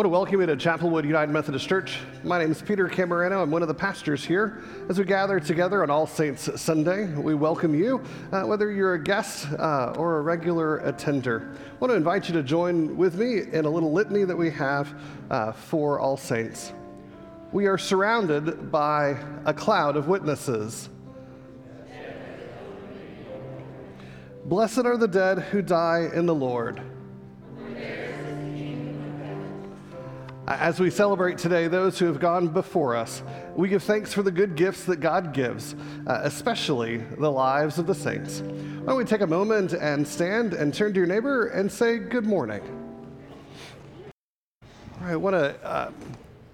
want to welcome you to Chapelwood United Methodist Church. My name is Peter Camarano. I'm one of the pastors here. As we gather together on All Saints Sunday, we welcome you, uh, whether you're a guest uh, or a regular attender. I want to invite you to join with me in a little litany that we have uh, for All Saints. We are surrounded by a cloud of witnesses. Blessed are the dead who die in the Lord. As we celebrate today those who have gone before us, we give thanks for the good gifts that God gives, uh, especially the lives of the saints. Why don't we take a moment and stand and turn to your neighbor and say good morning? All right, I want to uh,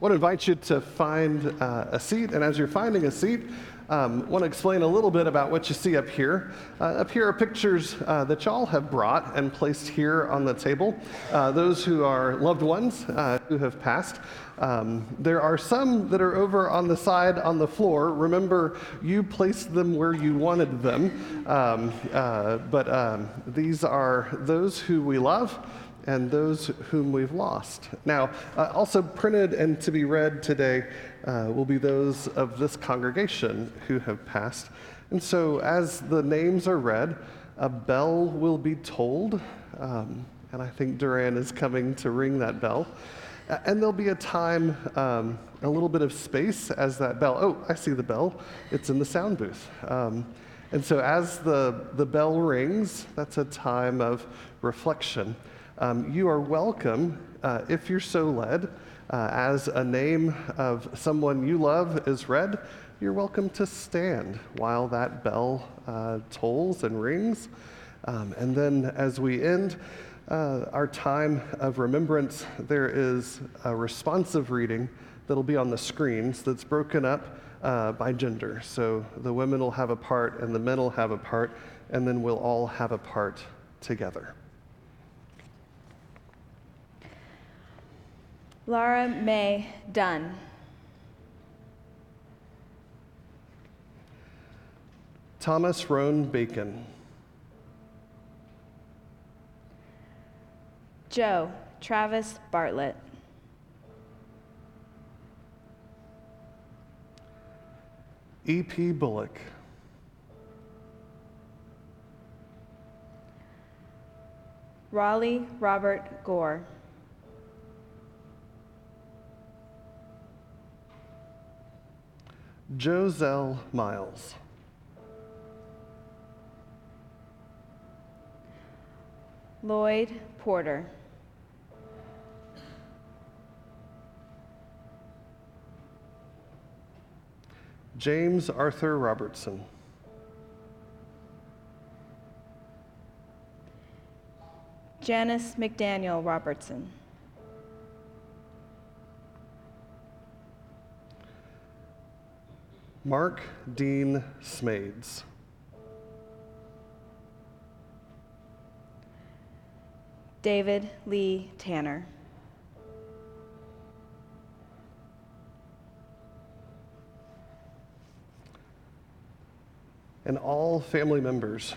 want to invite you to find uh, a seat, and as you're finding a seat, um, want to explain a little bit about what you see up here. Uh, up here are pictures uh, that y'all have brought and placed here on the table. Uh, those who are loved ones uh, who have passed. Um, there are some that are over on the side on the floor. Remember, you placed them where you wanted them. Um, uh, but um, these are those who we love and those whom we've lost. Now, uh, also printed and to be read today uh, will be those of this congregation who have passed. And so, as the names are read, a bell will be tolled. Um, and I think Duran is coming to ring that bell. And there'll be a time, um, a little bit of space as that bell. Oh, I see the bell. It's in the sound booth. Um, and so, as the, the bell rings, that's a time of reflection. Um, you are welcome, uh, if you're so led, uh, as a name of someone you love is read, you're welcome to stand while that bell uh, tolls and rings. Um, and then as we end uh, our time of remembrance, there is a responsive reading that'll be on the screens that's broken up uh, by gender. So the women will have a part and the men will have a part, and then we'll all have a part together. Laura May Dunn. Thomas Roan Bacon. Joe Travis Bartlett. E.P. Bullock. Raleigh Robert Gore. Joselle Miles. Lloyd Porter. James Arthur Robertson. Janice McDaniel Robertson. Mark Dean Smades. David Lee Tanner. And all family members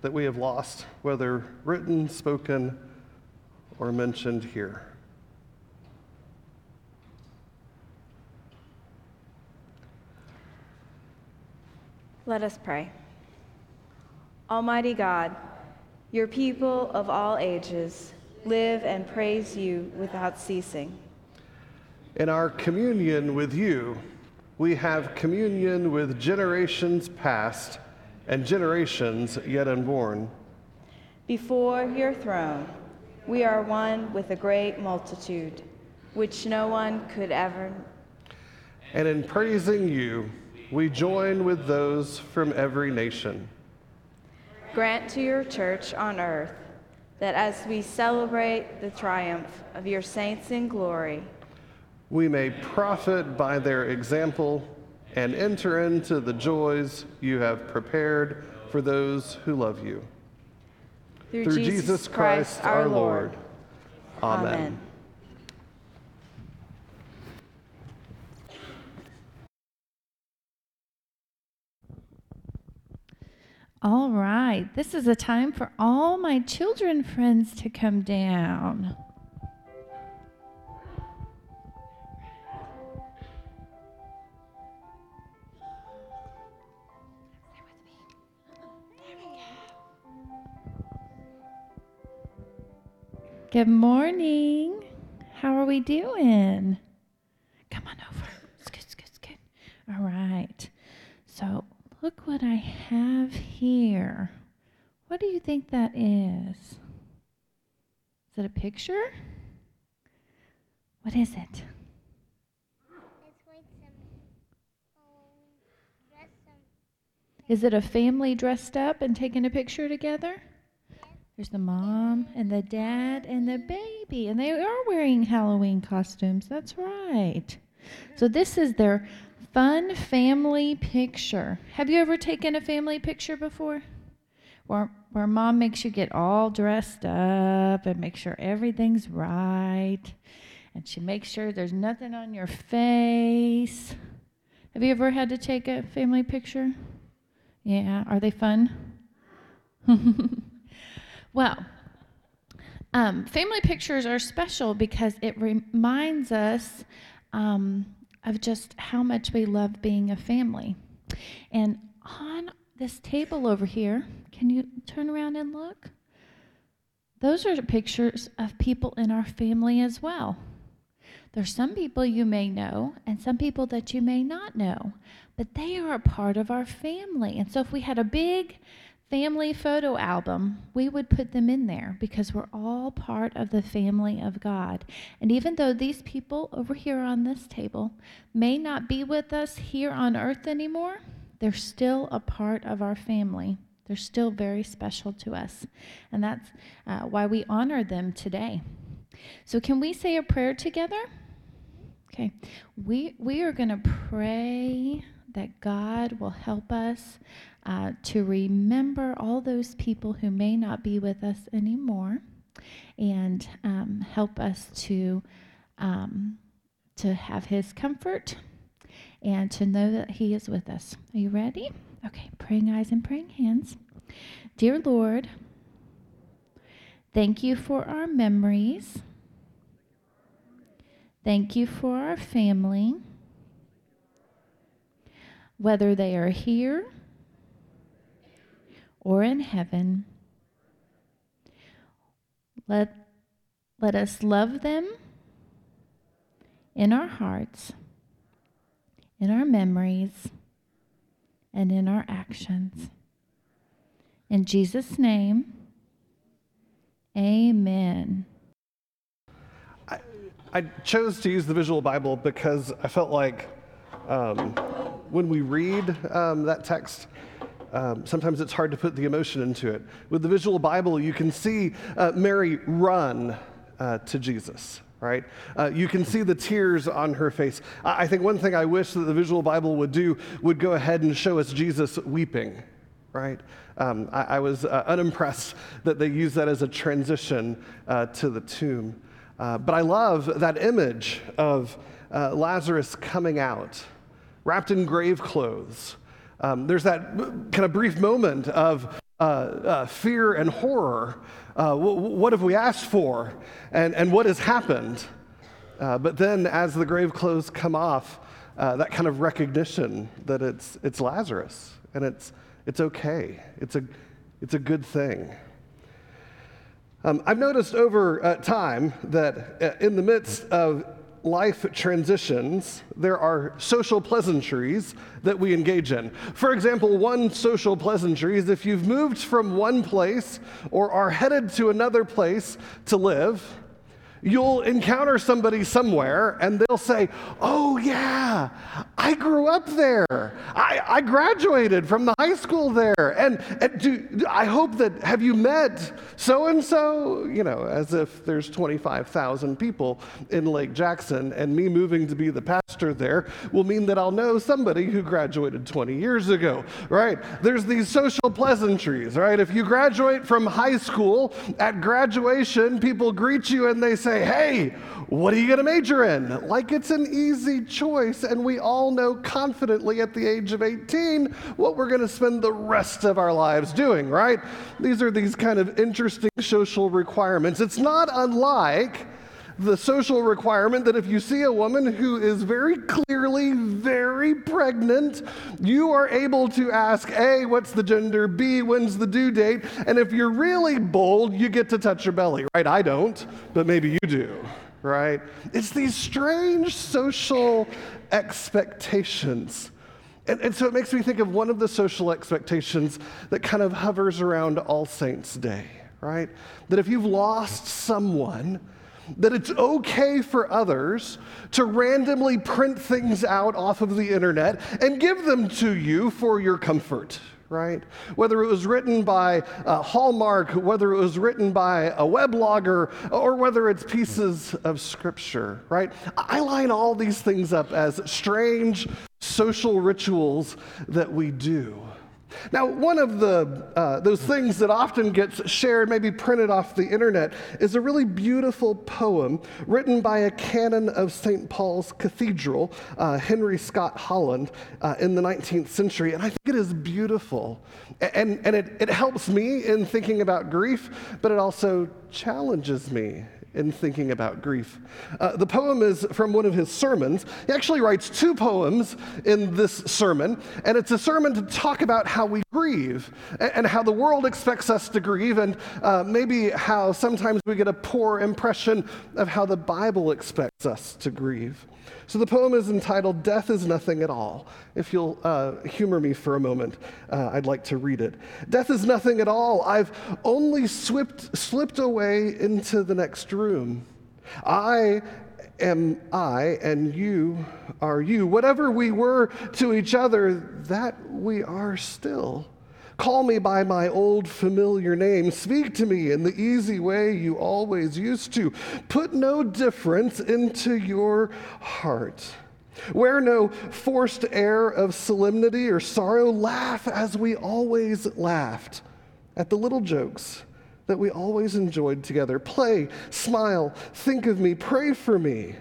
that we have lost, whether written, spoken, or mentioned here. Let us pray. Almighty God, your people of all ages live and praise you without ceasing. In our communion with you, we have communion with generations past and generations yet unborn. Before your throne, we are one with a great multitude, which no one could ever. And in praising you, we join with those from every nation. Grant to your church on earth that as we celebrate the triumph of your saints in glory, we may profit by their example and enter into the joys you have prepared for those who love you. Through, Through Jesus, Jesus Christ, Christ, our Lord. Amen. Amen. All right, this is a time for all my children friends to come down. Good morning. How are we doing? Look what I have here. What do you think that is? Is it a picture? What is it? It's like some um, dress some Is it a family dressed up and taking a picture together? There's the mom and the dad and the baby, and they are wearing Halloween costumes. That's right. So, this is their fun family picture. Have you ever taken a family picture before? Where, where mom makes you get all dressed up and make sure everything's right, and she makes sure there's nothing on your face. Have you ever had to take a family picture? Yeah, are they fun? well, um, family pictures are special because it reminds us um, of just how much we love being a family. And on this table over here, can you turn around and look? Those are pictures of people in our family as well. There's some people you may know and some people that you may not know, but they are a part of our family. And so if we had a big family photo album, we would put them in there because we're all part of the family of God. And even though these people over here on this table may not be with us here on earth anymore, they're still a part of our family. They're still very special to us. And that's uh, why we honor them today. So, can we say a prayer together? Okay. We, we are going to pray that God will help us uh, to remember all those people who may not be with us anymore and um, help us to, um, to have His comfort and to know that He is with us. Are you ready? Okay, praying eyes and praying hands. Dear Lord, thank you for our memories. Thank you for our family, whether they are here or in heaven. Let, let us love them in our hearts, in our memories, and in our actions. In Jesus' name, amen. I chose to use the visual Bible because I felt like um, when we read um, that text, um, sometimes it's hard to put the emotion into it. With the visual Bible, you can see uh, Mary run uh, to Jesus, right? Uh, you can see the tears on her face. I-, think one thing I wish that the visual Bible would do would go ahead and show us Jesus weeping, right? Um, I-, I, was uh, unimpressed that they used that as a transition uh, to the tomb. Uh, but I love that image of uh, Lazarus coming out, wrapped in grave clothes. Um, there's that kind of brief moment of uh, uh fear and horror. Uh, w- what have we asked for? And, and what has happened? Uh, but then, as the grave clothes come off, that kind of recognition that it's, it's Lazarus and it's, it's okay, it's a, it's a good thing. Um, I've noticed over uh, time that uh, in the midst of life transitions, there are social pleasantries that we engage in. For example, one social pleasantry is if you've moved from one place or are headed to another place to live, You'll encounter somebody somewhere and they'll say, Oh, yeah, I grew up there. I, I graduated from the high school there. And, and do, I hope that, have you met so and so? You know, as if there's 25,000 people in Lake Jackson and me moving to be the pastor there will mean that I'll know somebody who graduated 20 years ago, right? There's these social pleasantries, right? If you graduate from high school, at graduation, people greet you and they say, say, hey, what are you going to major in? Like it's an easy choice, and we all know confidently at the age of 18 what we're going to spend the rest of our lives doing, right? These are these kind of interesting social requirements. It's not unlike the social requirement that if you see a woman who is very clearly very pregnant, you are able to ask A, what's the gender? B, when's the due date? And if you're really bold, you get to touch her belly, right? I don't, but maybe you do, right? It's these strange social expectations. And, and so it makes me think of one of the social expectations that kind of hovers around All Saints' Day, right? That if you've lost someone, that it's okay for others to randomly print things out off of the internet and give them to you for your comfort, right? Whether it was written by uh, Hallmark, whether it was written by a weblogger, or whether it's pieces of scripture, right? I line all these things up as strange social rituals that we do. Now, one of the uh, those things that often gets shared, maybe printed off the internet, is a really beautiful poem written by a canon of St. Paul's Cathedral, uh, Henry Scott Holland, uh, in the 19th century, and I think it is beautiful, and and it, it helps me in thinking about grief, but it also challenges me in thinking about grief. Uh, the poem is from one of his sermons. He actually writes two poems in this sermon, and it's a sermon to talk about how we grieve and, and how the world expects us to grieve, and uh, maybe how sometimes we get a poor impression of how the Bible expects us to grieve. So the poem is entitled Death is Nothing at All. If you'll uh, humor me for a moment, uh, I'd like to read it. Death is nothing at all. I've only slipped, slipped away into the next room. I am I, and you are you. Whatever we were to each other, that we are still. Call me by my old familiar name. Speak to me in the easy way you always used to. Put no difference into your heart. Wear no forced air of solemnity or sorrow. Laugh as we always laughed at the little jokes that we always enjoyed together. Play, smile, think of me, pray for me.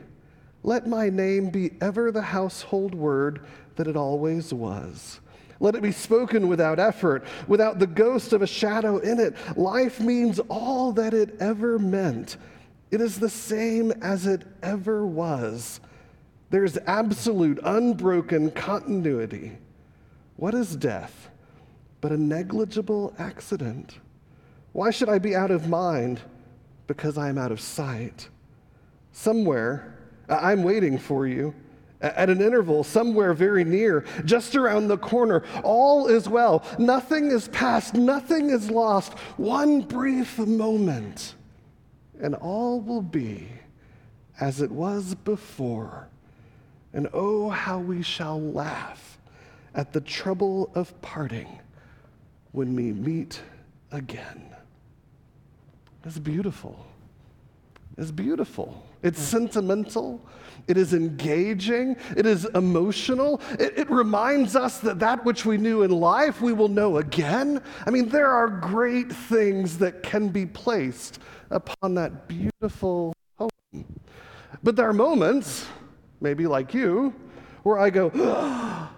Let my name be ever the household word that it always was. Let it be spoken without effort, without the ghost of a shadow in it. Life means all that it ever meant. It is the same as it ever was. There is absolute, unbroken continuity. What is death but a negligible accident? Why should I be out of mind? Because I am out of sight. Somewhere, I'm waiting for you at an interval, somewhere very near, just around the corner. All is well. Nothing is past. Nothing is lost. One brief moment, and all will be as it was before. And oh, how we shall laugh at the trouble of parting when we meet again. It's beautiful. It's beautiful. It's sentimental. It is engaging. It is emotional. It, it, reminds us that that which we knew in life, we will know again. I mean, there are great things that can be placed upon that beautiful home. But there are moments, maybe like you, where I go, ah,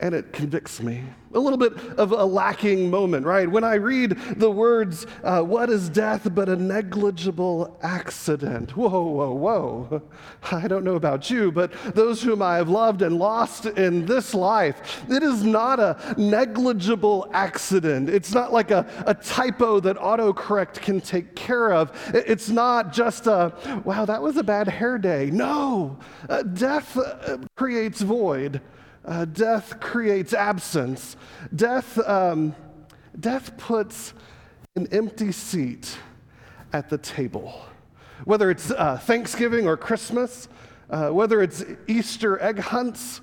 and it convicts me. A little bit of a lacking moment, right? When I read the words, uh, What is death but a negligible accident? Whoa, whoa, whoa. I don't know about you, but those whom I have loved and lost in this life, it is not a negligible accident. It's not like a, a typo that autocorrect can take care of. It's not just a, wow, that was a bad hair day. No, uh, death uh, creates void. Uh, death creates absence. Death, um, death puts an empty seat at the table. Whether it's uh, Thanksgiving or Christmas, uh, whether it's Easter egg hunts,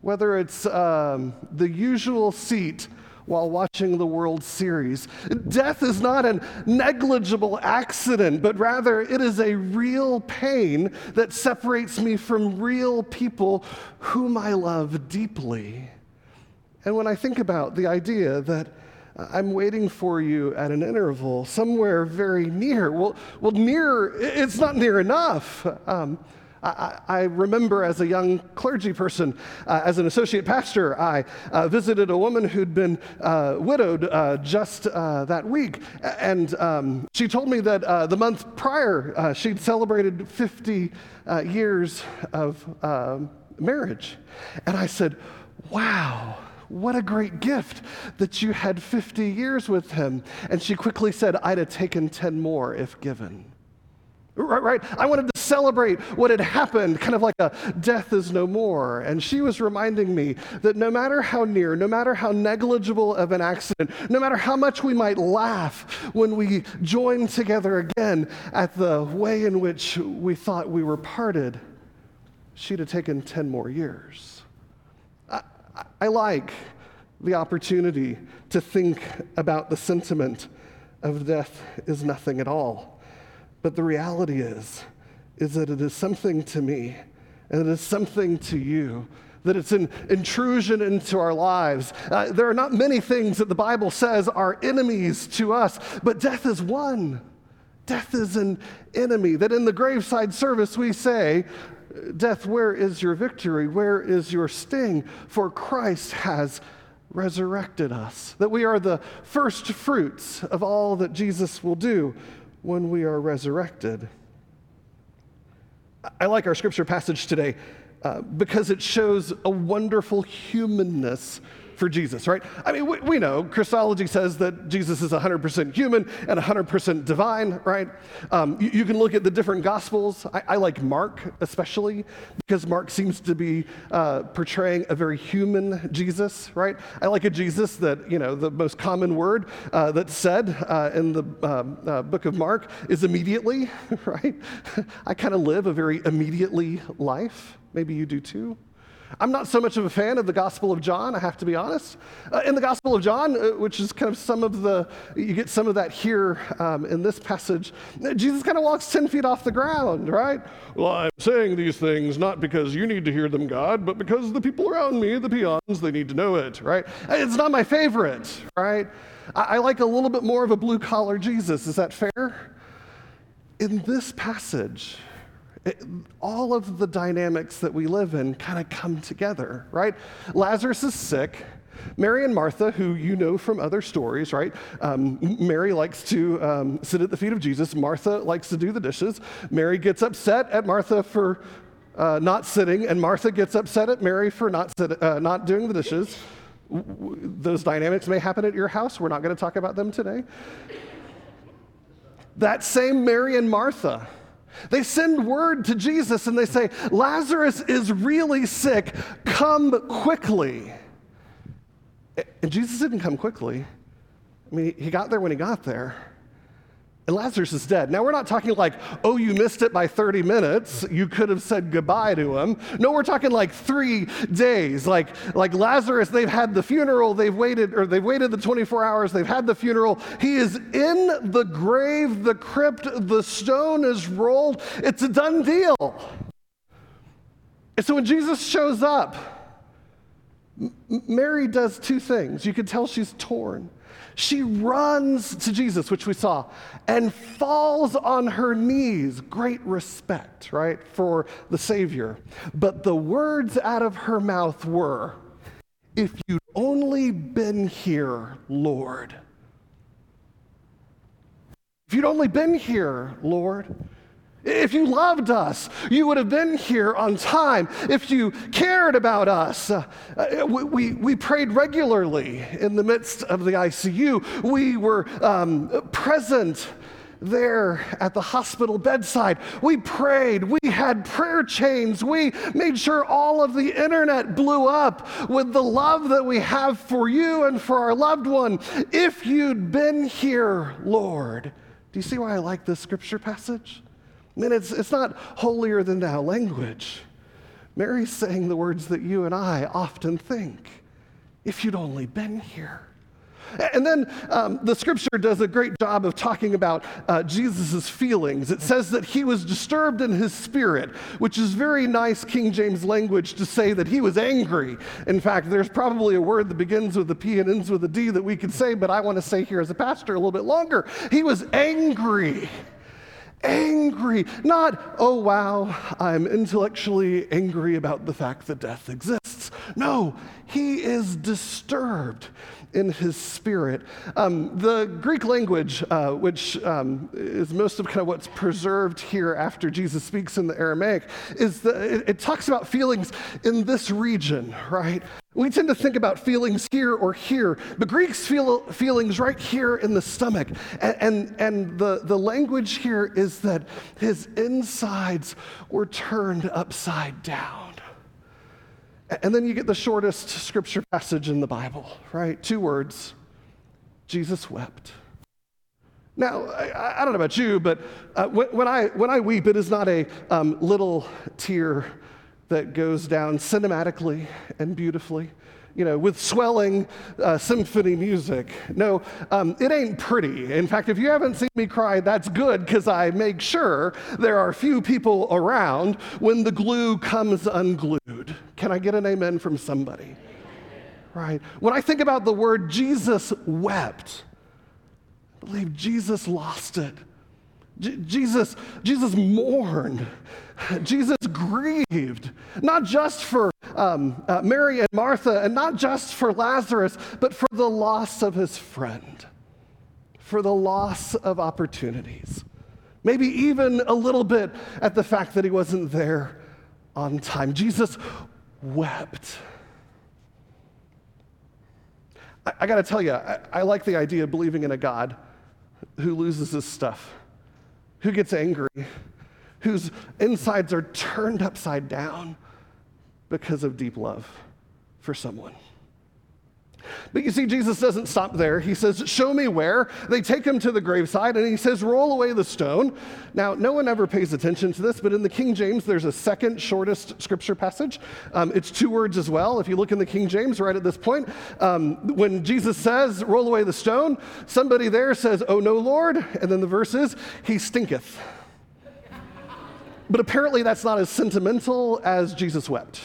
whether it's um, the usual seat while watching the World Series. Death is not a negligible accident, but rather it is a real pain that separates me from real people whom I love deeply. And when I think about the idea that I'm waiting for you at an interval somewhere very near, well, well near, it's not near enough. Um, I, I, remember as a young clergy person, uh, as an associate pastor, I uh, visited a woman who'd been uh, widowed uh, just uh, that week. And um, she told me that the month prior, she'd celebrated 50 uh, years of um, marriage. And I said, Wow. What a great gift that you had 50 years with him. And she quickly said, I'd have taken 10 more if given. Right, right. I wanted to celebrate what had happened, kind of like a death is no more. And she was reminding me that no matter how near, no matter how negligible of an accident, no matter how much we might laugh when we join together again at the way in which we thought we were parted, she'd have taken 10 more years. I, I like the opportunity to think about the sentiment of death is nothing at all. But the reality is, is that it is something to me and it is something to you. That it's an intrusion into our lives. Uh, there are not many things that the Bible says are enemies to us, but death is one. Death is an enemy. That in the graveside service we say, Death, where is your victory? Where is your sting? For Christ has resurrected us. That we are the first fruits of all that Jesus will do when we are resurrected. I like our scripture passage today uh, because it shows a wonderful humanness for Jesus, right? I mean, we, we, know Christology says that Jesus is 100% human and 100% divine, right? Um, you, you, can look at the different gospels. I, I, like Mark especially because Mark seems to be uh, portraying a very human Jesus, right? I like a Jesus that, you know, the most common word uh, that's said uh, in the um, uh, book of Mark is immediately, right? I kind of live a very immediately life. Maybe you do too. I'm not so much of a fan of the Gospel of John, I have to be honest. Uh, in the Gospel of John, uh, which is kind of some of the, you get some of that here um, in this passage, Jesus kind of walks 10 feet off the ground, right? Well, I'm saying these things not because you need to hear them, God, but because the people around me, the peons, they need to know it, right? It's not my favorite, right? I, I like a little bit more of a blue collar Jesus. Is that fair? In this passage, it, all of the dynamics that we live in kind of come together, right? Lazarus is sick. Mary and Martha, who you know from other stories, right? Um, Mary likes to um, sit at the feet of Jesus. Martha likes to do the dishes. Mary gets upset at Martha for uh, not sitting, and Martha gets upset at Mary for not, sit, uh, not doing the dishes. Those dynamics may happen at your house. We're not going to talk about them today. That same Mary and Martha they send word to Jesus and they say, Lazarus is really sick. Come quickly. And Jesus didn't come quickly. I mean, he got there when he got there. And Lazarus is dead. Now, we're not talking like, oh, you missed it by 30 minutes. You could have said goodbye to him. No, we're talking like three days. Like, like Lazarus, they've had the funeral, they've waited, or they've waited the 24 hours, they've had the funeral. He is in the grave, the crypt, the stone is rolled. It's a done deal. And so when Jesus shows up, Mary does two things. You can tell she's torn. She runs to Jesus, which we saw, and falls on her knees. Great respect, right, for the Savior. But the words out of her mouth were, If you'd only been here, Lord. If you'd only been here, Lord. If you loved us, you would have been here on time. If you cared about us, uh, we, we prayed regularly in the midst of the ICU. We were um, present there at the hospital bedside. We prayed. We had prayer chains. We made sure all of the internet blew up with the love that we have for you and for our loved one. If you'd been here, Lord. Do you see why I like this scripture passage? I mean, it's, it's not holier than thou language. Mary's saying the words that you and I often think if you'd only been here. And then um, the scripture does a great job of talking about uh, Jesus' feelings. It says that he was disturbed in his spirit, which is very nice King James language to say that he was angry. In fact, there's probably a word that begins with a P and ends with a D that we could say, but I want to say here as a pastor a little bit longer. He was angry. Angry. Not, oh wow, I'm intellectually angry about the fact that death exists. No, he is disturbed in his spirit. Um, the Greek language, uh, which um, is most of kind of what's preserved here after Jesus speaks in the Aramaic, is the, it, it talks about feelings in this region, right? We tend to think about feelings here or here, but Greeks feel feelings right here in the stomach. And, and, and the, the language here is that his insides were turned upside down. And then you get the shortest scripture passage in the Bible, right? Two words Jesus wept. Now, I, I don't know about you, but uh, when, when, I, when I weep, it is not a um, little tear that goes down cinematically and beautifully you know, with swelling uh, symphony music. No, um, it ain't pretty. In fact, if you haven't seen me cry, that's good because I make sure there are few people around when the glue comes unglued. Can I get an amen from somebody? Right. When I think about the word Jesus wept, I believe Jesus lost it. J- Jesus, Jesus mourned. Jesus grieved, not just for um, uh, Mary and Martha, and not just for Lazarus, but for the loss of his friend, for the loss of opportunities. Maybe even a little bit at the fact that he wasn't there on time. Jesus wept. I, I got to tell you, I, I like the idea of believing in a God who loses his stuff, who gets angry whose insides are turned upside down because of deep love for someone. But you see, Jesus doesn't stop there. He says, Show me where. They take him to the graveside and he says, Roll away the stone. Now, no one ever pays attention to this, but in the King James, there's a second shortest scripture passage. Um, it's two words as well. If you look in the King James right at this point, um, when Jesus says, Roll away the stone, somebody there says, Oh no, Lord. And then the verse is, He stinketh. But apparently, that's not as sentimental as Jesus wept.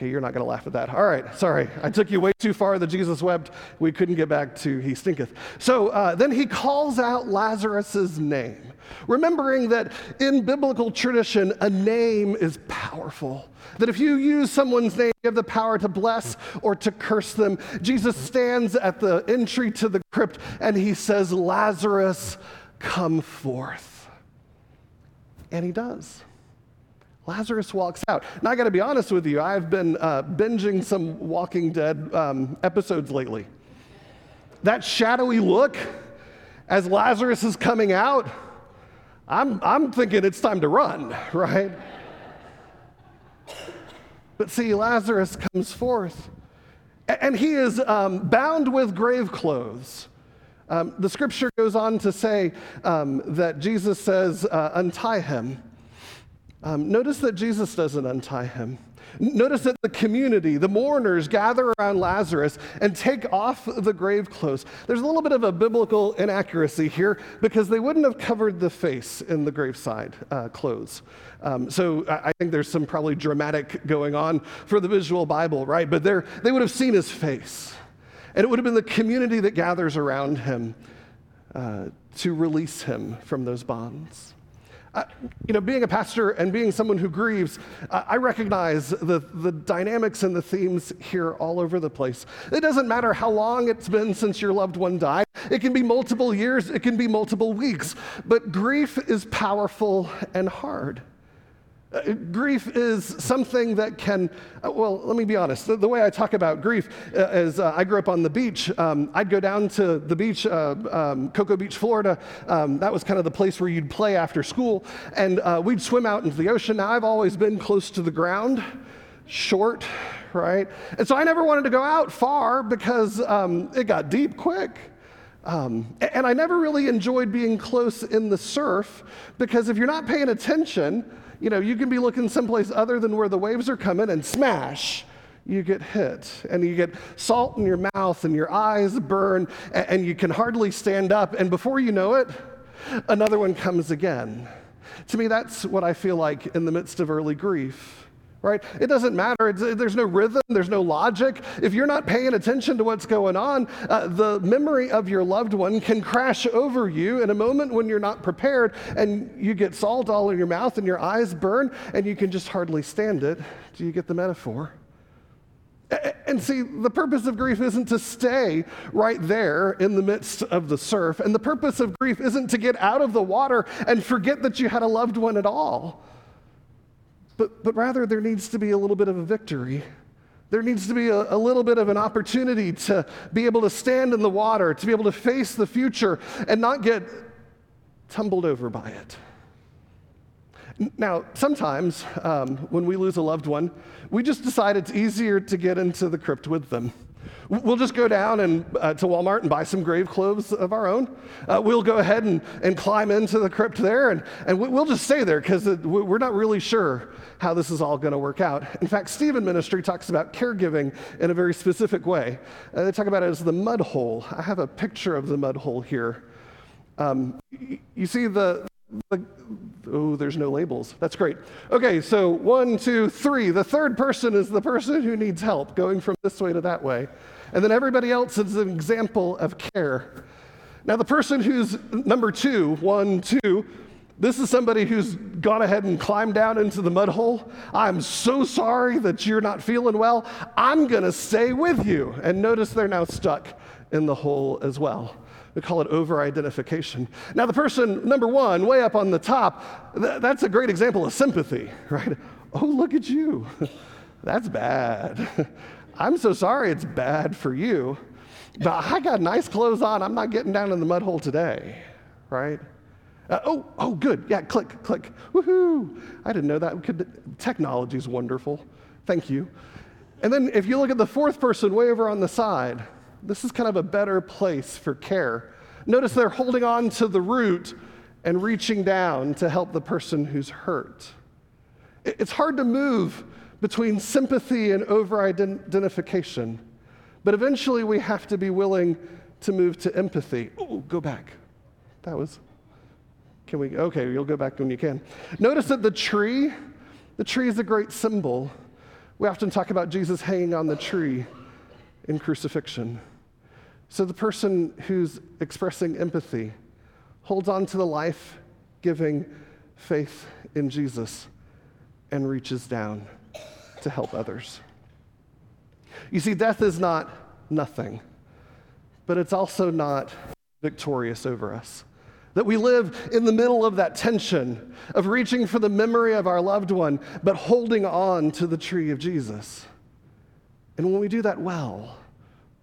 Okay, you're not going to laugh at that. All right, sorry. I took you way too far The Jesus wept. We couldn't get back to he stinketh. So uh, then he calls out Lazarus's name, remembering that in biblical tradition, a name is powerful. That if you use someone's name, you have the power to bless or to curse them. Jesus stands at the entry to the crypt and he says, Lazarus, come forth. And he does. Lazarus walks out. Now, I got to be honest with you, I've been uh, binging some Walking Dead um, episodes lately. That shadowy look as Lazarus is coming out, I'm, I'm thinking it's time to run, right? But see, Lazarus comes forth, and he is um, bound with grave clothes. Um, the scripture goes on to say um, that Jesus says, uh, untie him. Um, notice that Jesus doesn't untie him. Notice that the community, the mourners, gather around Lazarus and take off the grave clothes. There's a little bit of a biblical inaccuracy here because they wouldn't have covered the face in the graveside uh, clothes. Um, so I think there's some probably dramatic going on for the visual Bible, right? But they would have seen his face. And it would have been the community that gathers around him uh, to release him from those bonds. Uh, you know, being a pastor and being someone who grieves, uh, I recognize the, the dynamics and the themes here all over the place. It doesn't matter how long it's been since your loved one died, it can be multiple years, it can be multiple weeks, but grief is powerful and hard. Uh, grief is something that can, uh, well, let me be honest. The, the, way I talk about grief uh, is uh, I grew up on the beach. Um, I'd go down to the beach, um, Cocoa Beach, Florida. Um, that was kind of the place where you'd play after school. And we'd swim out into the ocean. Now, I've always been close to the ground, short, right? And so I never wanted to go out far because um, it got deep quick. Um, and I never really enjoyed being close in the surf because if you're not paying attention, you know, you can be looking someplace other than where the waves are coming and smash, you get hit. And you get salt in your mouth and your eyes burn and you can hardly stand up. And before you know it, another one comes again. To me, that's what I feel like in the midst of early grief. Right? It doesn't matter. It's, there's no rhythm, there's no logic. If you're not paying attention to what's going on, uh, the memory of your loved one can crash over you in a moment when you're not prepared and you get salt all in your mouth and your eyes burn and you can just hardly stand it. Do you get the metaphor? And see, the purpose of grief isn't to stay right there in the midst of the surf. And the purpose of grief isn't to get out of the water and forget that you had a loved one at all. But, but rather, there needs to be a little bit of a victory. There needs to be a, a, little bit of an opportunity to be able to stand in the water, to be able to face the future and not get tumbled over by it. Now, sometimes um, when we lose a loved one, we just decide it's easier to get into the crypt with them. We'll just go down and, uh, to Walmart and buy some grave clothes of our own. Uh, we'll go ahead and, and climb into the crypt there, and, and we'll just stay there because we're not really sure how this is all going to work out. In fact, Stephen Ministry talks about caregiving in a very specific way. Uh, they talk about it as the mud hole. I have a picture of the mud hole here. Um, you see the, the, oh, there's no labels. That's great. Okay, so one, two, three. The third person is the person who needs help, going from this way to that way. And then everybody else is an example of care. Now, the person who's number two, one, two, this is somebody who's gone ahead and climbed down into the mud hole. I'm so sorry that you're not feeling well. I'm going to stay with you. And notice they're now stuck in the hole as well. We call it over identification. Now, the person, number one, way up on the top, th- that's a great example of sympathy, right? Oh, look at you. that's bad. I'm so sorry it's bad for you, but I got nice clothes on. I'm not getting down in the mud hole today, right? Uh, oh, oh, good. Yeah, click, click. Woohoo! I didn't know that. Could, technology's wonderful. Thank you. And then if you look at the fourth person way over on the side, this is kind of a better place for care. Notice they're holding on to the root and reaching down to help the person who's hurt. It's hard to move between sympathy and over identification. But eventually we have to be willing to move to empathy. Oh, go back. That was, can we, okay, you'll go back when you can. Notice that the tree, the tree is a great symbol. We often talk about Jesus hanging on the tree in crucifixion. So the person who's expressing empathy holds on to the life giving faith in Jesus and reaches down to help others. You see, death is not nothing, but it's also not victorious over us. That we live in the middle of that tension of reaching for the memory of our loved one, but holding on to the tree of Jesus. And when we do that well,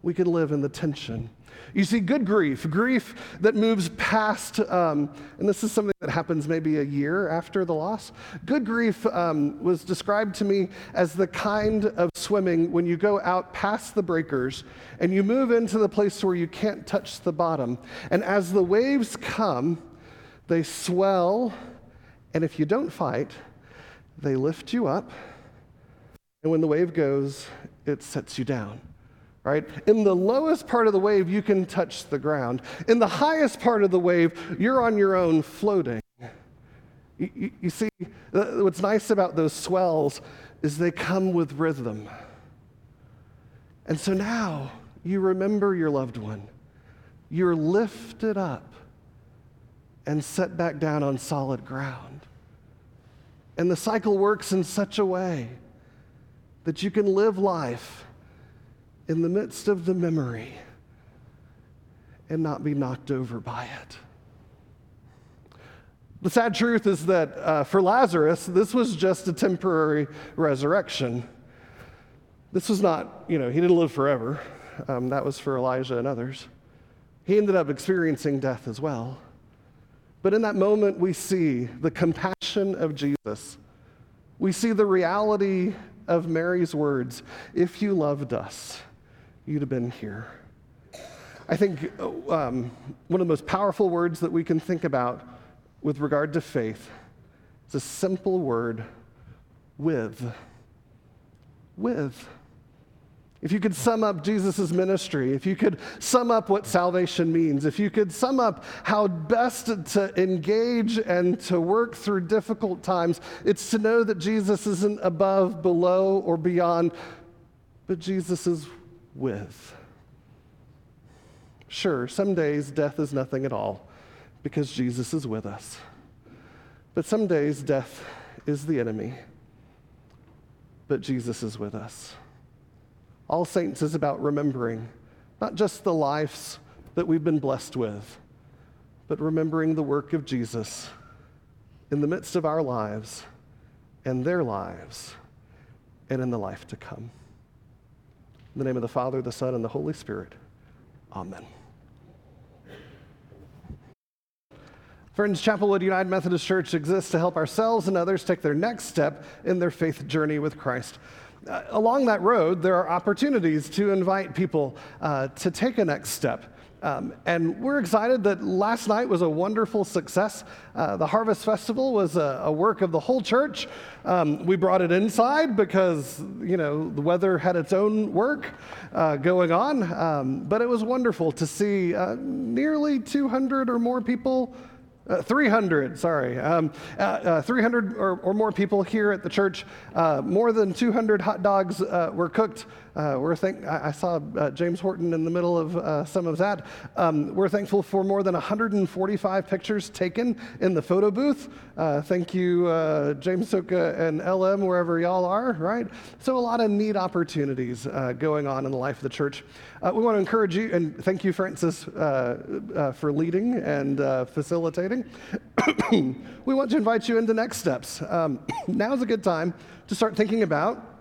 we can live in the tension you see, good grief, grief that moves past, um, and this is something that happens maybe a year after the loss. Good grief um, was described to me as the kind of swimming when you go out past the breakers and you move into the place where you can't touch the bottom. And as the waves come, they swell, and if you don't fight, they lift you up. And when the wave goes, it sets you down right? In the lowest part of the wave, you can touch the ground. In the highest part of the wave, you're on your own floating. You, you, you see, what's nice about those swells is they come with rhythm. And so now you remember your loved one. You're lifted up and set back down on solid ground. And the cycle works in such a way that you can live life in the midst of the memory and not be knocked over by it. The sad truth is that uh, for Lazarus, this was just a temporary resurrection. This was not, you know, he didn't live forever. Um, that was for Elijah and others. He ended up experiencing death as well. But in that moment, we see the compassion of Jesus. We see the reality of Mary's words if you loved us, you'd have been here. I think um, one of the most powerful words that we can think about with regard to faith is a simple word with. With. If you could sum up Jesus' ministry, if you could sum up what salvation means, if you could sum up how best to engage and to work through difficult times, it's to know that Jesus isn't above, below, or beyond, but Jesus is with. Sure, some days death is nothing at all because Jesus is with us. But some days death is the enemy, but Jesus is with us. All Saints is about remembering not just the lives that we've been blessed with, but remembering the work of Jesus in the midst of our lives and their lives and in the life to come. In the name of the Father, the Son, and the Holy Spirit, amen. Friends, Chapelwood United Methodist Church exists to help ourselves and others take their next step in their faith journey with Christ. Uh, along that road, there are opportunities to invite people uh, to take a next step. Um, and we're excited that last night was a wonderful success. Uh, the Harvest Festival was a, a, work of the whole church. Um, we brought it inside because, you know, the weather had its own work uh, going on. Um, but it was wonderful to see uh, nearly 200 or more people uh, 300, sorry. Um, uh, uh, 300 or, or, more people here at the church. More than 200 hot dogs were cooked uh, we're thank- I, saw uh, James Horton in the middle of uh, some of that. Um, we're thankful for more than 145 pictures taken in the photo booth. Uh, thank you, uh, James Soka and LM, wherever y'all are, right? So, a lot of neat opportunities uh, going on in the life of the church. we want to encourage you, and thank you, Francis, for leading and facilitating. we want to invite you into next steps. Um, now is a good time to start thinking about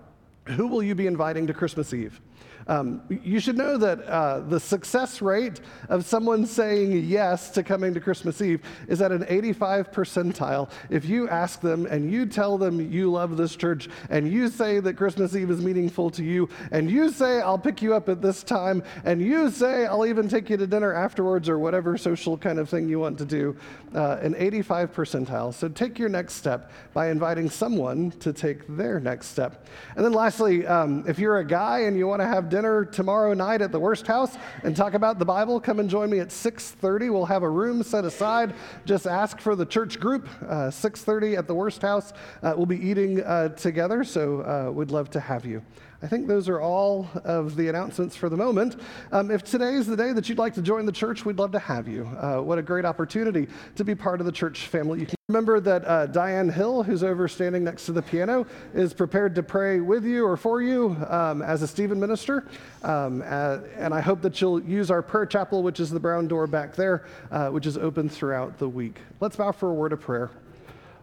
who will you be inviting to Christmas Eve? Um, you should know that uh, the success rate of someone saying yes to coming to Christmas Eve is at an 85 percentile. If you ask them and you tell them you love this church and you say that Christmas Eve is meaningful to you and you say, I'll pick you up at this time and you say, I'll even take you to dinner afterwards or whatever social kind of thing you want to do, uh, an 85 percentile. So take your next step by inviting someone to take their next step. And then lastly, um, if you're a guy and you want to have dinner tomorrow night at the Worst House and talk about the Bible, come and join me at 6:30. We'll have a room set aside. Just ask for the church group. Uh, 6:30 at the Worst House. Uh, we'll be eating uh, together, so uh, we'd love to have you. I think those are all of the announcements for the moment. Um, if today is the day that you'd like to join the church, we'd love to have you. Uh, what a great opportunity to be part of the church family. You can remember that uh, Diane Hill, who's over standing next to the piano, is prepared to pray with you or for you um, as a Stephen minister. Um, uh, and I hope that you'll use our prayer chapel, which is the brown door back there, uh, which is open throughout the week. Let's bow for a word of prayer.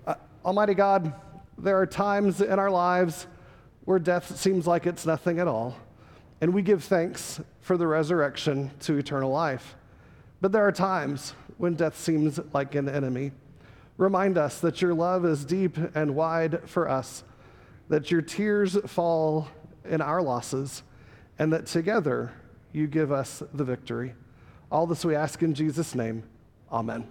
Uh, Almighty God, there are times in our lives where death seems like it's nothing at all. And we give thanks for the resurrection to eternal life. But there are times when death seems like an enemy. Remind us that your love is deep and wide for us, that your tears fall in our losses, and that together you give us the victory. All this we ask in Jesus' name. Amen.